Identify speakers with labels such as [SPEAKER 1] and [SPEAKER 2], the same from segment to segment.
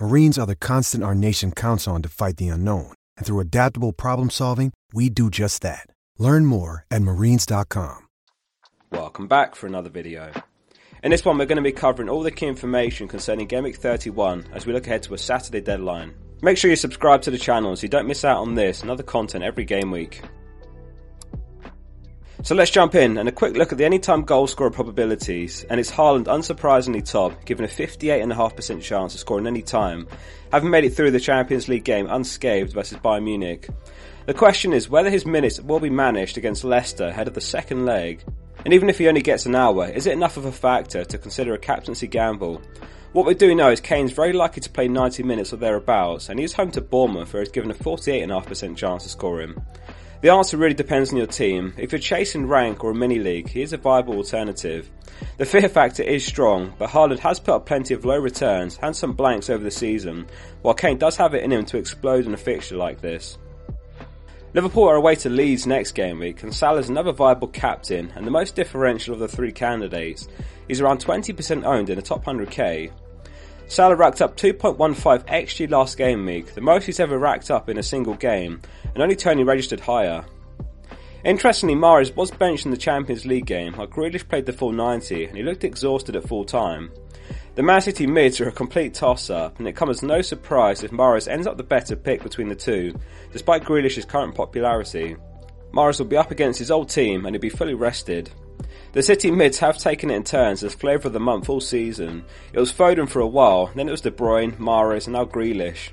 [SPEAKER 1] Marines are the constant our nation counts on to fight the unknown. And through adaptable problem solving, we do just that. Learn more at marines.com.
[SPEAKER 2] Welcome back for another video. In this one, we're going to be covering all the key information concerning Week 31 as we look ahead to a Saturday deadline. Make sure you subscribe to the channel so you don't miss out on this and other content every game week. So let's jump in and a quick look at the anytime goal scorer probabilities. And it's Haaland unsurprisingly top, given a 58.5% chance of scoring any time, having made it through the Champions League game unscathed versus Bayern Munich. The question is whether his minutes will be managed against Leicester ahead of the second leg. And even if he only gets an hour, is it enough of a factor to consider a captaincy gamble? What we do know is Kane's very likely to play 90 minutes or thereabouts, and he is home to Bournemouth where he's given a 48.5% chance of scoring. The answer really depends on your team. If you're chasing rank or a mini league, he is a viable alternative. The fear factor is strong, but Haaland has put up plenty of low returns and some blanks over the season, while Kane does have it in him to explode in a fixture like this. Liverpool are away to Leeds next game week, and Salah Salah's another viable captain and the most differential of the three candidates. He's around 20% owned in the top 100k, Salah racked up 2.15 XG last game week, the most he's ever racked up in a single game, and only Toney registered higher. Interestingly, Mahrez was benched in the Champions League game, while Grealish played the full 90 and he looked exhausted at full time. The Man City mids are a complete toss-up, and it comes as no surprise if Mahrez ends up the better pick between the two, despite Grealish's current popularity. Mahrez will be up against his old team and he'll be fully rested. The City mids have taken it in turns as flavour of the month all season. It was Foden for a while, then it was De Bruyne, Mahrez, and now Grealish.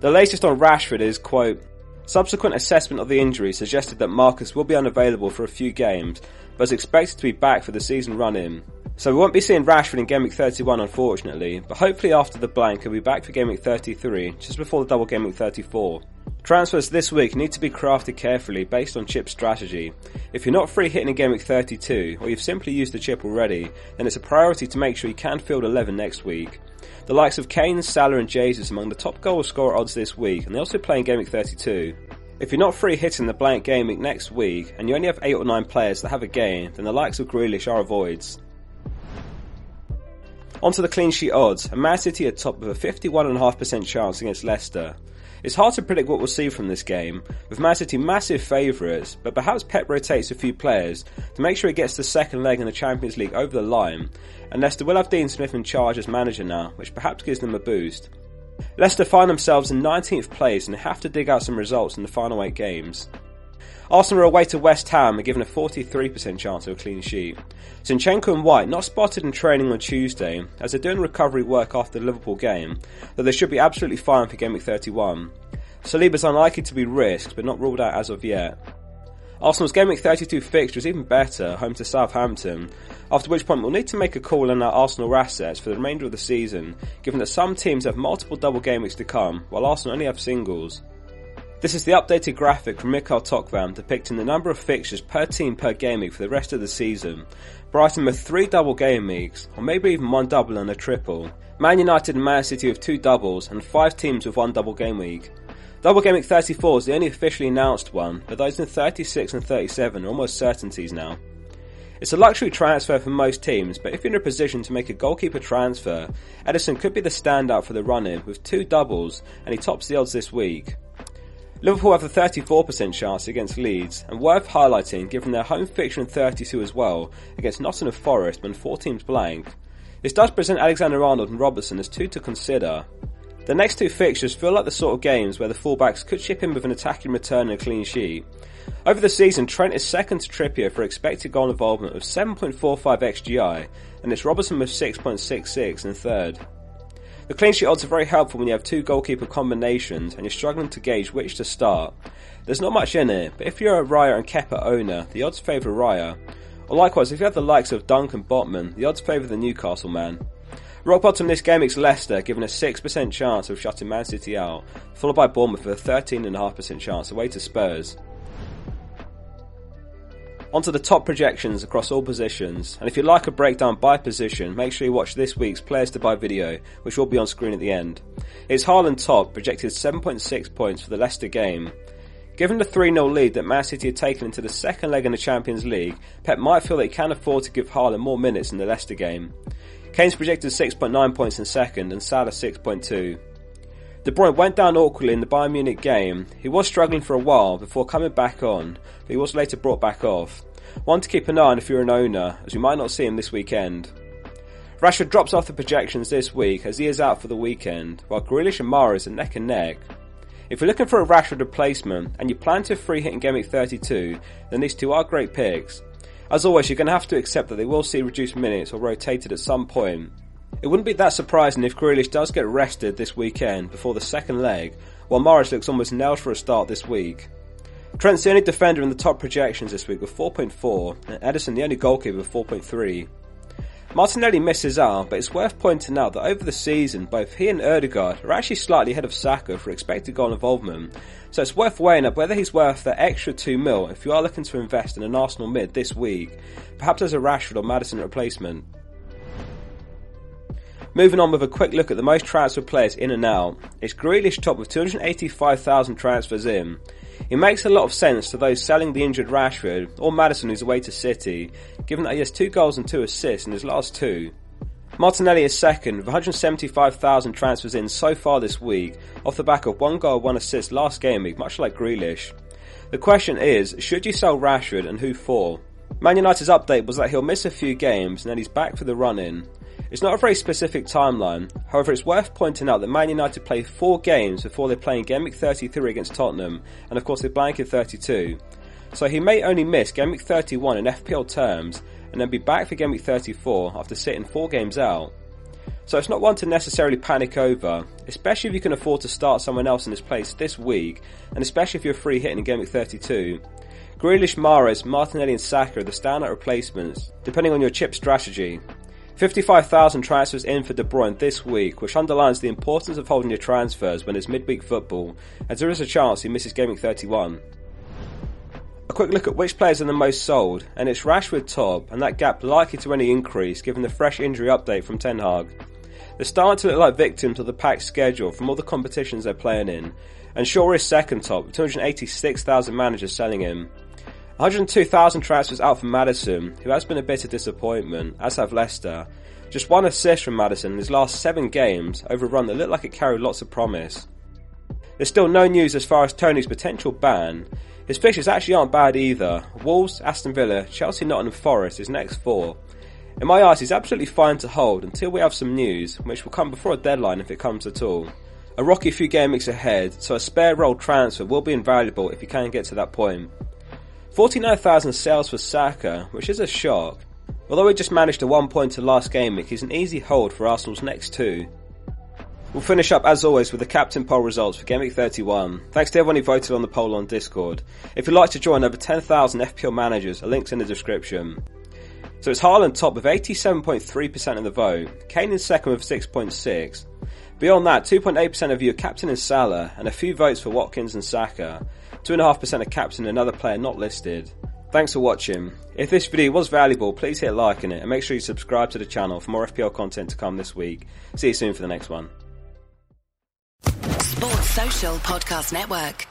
[SPEAKER 2] The latest on Rashford is, quote, Subsequent assessment of the injury suggested that Marcus will be unavailable for a few games, but is expected to be back for the season run in. So we won't be seeing Rashford in Game Week 31 unfortunately, but hopefully after the blank he'll be back for Game Week 33, just before the double Game Week 34. Transfers this week need to be crafted carefully based on chip strategy. If you're not free hitting a game week 32, or you've simply used the chip already, then it's a priority to make sure you can field 11 next week. The likes of Kane, Salah and Jesus among the top goal scorer odds this week, and they also play in game week 32. If you're not free hitting the blank game week next week, and you only have 8 or 9 players that have a game, then the likes of Grealish are avoids. Onto the clean sheet odds, and Man City are top with a 51.5% chance against Leicester. It's hard to predict what we'll see from this game, with Man City massive favourites, but perhaps Pep rotates a few players to make sure he gets the second leg in the Champions League over the line, and Leicester will have Dean Smith in charge as manager now, which perhaps gives them a boost. Leicester find themselves in 19th place and have to dig out some results in the final 8 games. Arsenal are away to West Ham and given a 43% chance of a clean sheet. Zinchenko and White not spotted in training on Tuesday as they're doing recovery work after the Liverpool game, though they should be absolutely fine for Game Week 31. Saliba's unlikely to be risked but not ruled out as of yet. Arsenal's Game Week 32 fixture is even better, home to Southampton, after which point we'll need to make a call on our Arsenal assets for the remainder of the season, given that some teams have multiple double game weeks to come, while Arsenal only have singles. This is the updated graphic from Mikhail Tokvam depicting the number of fixtures per team per game week for the rest of the season. Brighton with three double game weeks, or maybe even one double and a triple. Man United and Man City with two doubles, and five teams with one double game week. Double Game Week 34 is the only officially announced one, but those in 36 and 37 are almost certainties now. It's a luxury transfer for most teams, but if you're in a position to make a goalkeeper transfer, Ederson could be the standout for the run-in with two doubles, and he tops the odds this week. Liverpool have a 34% chance against Leeds, and worth highlighting given their home fixture in 32 as well against Nottingham Forest when four teams blank. This does present Alexander Arnold and Robertson as two to consider. The next two fixtures feel like the sort of games where the fullbacks could chip in with an attacking return and a clean sheet. Over the season, Trent is second to Trippier for expected goal involvement of 7.45 xGI, and it's Robertson with 6.66 in third. The clean sheet odds are very helpful when you have two goalkeeper combinations and you're struggling to gauge which to start. There's not much in it, but if you're a Raya and Kepa owner, the odds favour Raya. Or likewise, if you have the likes of Dunk and Botman, the odds favour the Newcastle man. Rock bottom this game is Leicester, given a 6% chance of shutting Man City out, followed by Bournemouth with a 13.5% chance away to Spurs. Onto the top projections across all positions, and if you'd like a breakdown by position, make sure you watch this week's Players to Buy video, which will be on screen at the end. It's Haaland top, projected 7.6 points for the Leicester game. Given the 3 0 lead that Man City had taken into the second leg in the Champions League, Pep might feel that he can afford to give Haaland more minutes in the Leicester game. Kane's projected 6.9 points in second, and Salah 6.2. De Bruyne went down awkwardly in the Bayern Munich game. He was struggling for a while before coming back on, but he was later brought back off. One to keep an eye on if you're an owner, as we might not see him this weekend. Rashford drops off the projections this week as he is out for the weekend, while Grealish and Mahrez are neck and neck. If you're looking for a Rashford replacement and you plan to free hit in Game Week 32, then these two are great picks. As always, you're going to have to accept that they will see reduced minutes or rotated at some point, it wouldn't be that surprising if Grealish does get rested this weekend before the second leg, while Mahrez looks almost nailed for a start this week. Trent's the only defender in the top projections this week with 4.4, and Ederson the only goalkeeper with 4.3. Martinelli misses out, but it's worth pointing out that over the season, both he and Odegaard are actually slightly ahead of Saka for expected goal involvement, so it's worth weighing up whether he's worth that extra 2 mil if you are looking to invest in an Arsenal mid this week, perhaps as a Rashford or Maddison replacement. Moving on with a quick look at the most transfer players in and out. It's Grealish top with 285,000 transfers in. It makes a lot of sense to those selling the injured Rashford or Maddison who's away to City, given that he has two goals and two assists in his last two. Martinelli is second with 175,000 transfers in so far this week, off the back of one goal, one assist last game week, much like Grealish. The question is, should you sell Rashford and who for? Man United's update was that he'll miss a few games and then he's back for the run-in. It's not a very specific timeline, however it's worth pointing out that Man United play four games before they play in Game Week 33 against Tottenham, and of course they blank in 32. So he may only miss Game Week 31 in FPL terms, and then be back for Game Week 34 after sitting four games out. So it's not one to necessarily panic over, especially if you can afford to start someone else in his place this week, and especially if you're free hitting in Game Week 32. Grealish, Mahrez, Martinelli and Saka are the standout replacements, depending on your chip strategy. 55,000 transfers in for De Bruyne this week, which underlines the importance of holding your transfers when it's midweek football, as there is a chance he misses Week 31. A quick look at which players are the most sold, and it's Rashford top, and that gap likely to only increase given the fresh injury update from Ten Hag. They're starting to look like victims of the packed schedule from all the competitions they're playing in, and Shaw is second top with 286,000 managers selling him. 102,000 transfers out from Maddison, who has been a bit of disappointment, as have Leicester. Just one assist from Maddison in his last seven games over a run that looked like it carried lots of promise. There's still no news as far as Toney's potential ban. His fixtures actually aren't bad either. Wolves, Aston Villa, Chelsea, Nottingham Forest, his next four. In my eyes, he's absolutely fine to hold until we have some news, which will come before a deadline if it comes at all. A rocky few game weeks ahead, so a spare role transfer will be invaluable if you can get to that point. 49,000 sales for Saka, which is a shock. Although he just managed a one point to last game week, he's an easy hold for Arsenal's next two. We'll finish up as always with the captain poll results for Game Week 31. Thanks to everyone who voted on the poll on Discord. If you'd like to join over 10,000 FPL managers, a link's in the description. So it's Haaland top with 87.3% of the vote, Kane in second with 6.6. Beyond that, 2.8% of you are captain in Salah, and a few votes for Watkins and Saka. 2.5% of captain and another player not listed. Thanks for watching. If this video was valuable, please hit like on it and make sure you subscribe to the channel for more FPL content to come this week. See you soon for the next one.
[SPEAKER 3] Sports Social Podcast Network.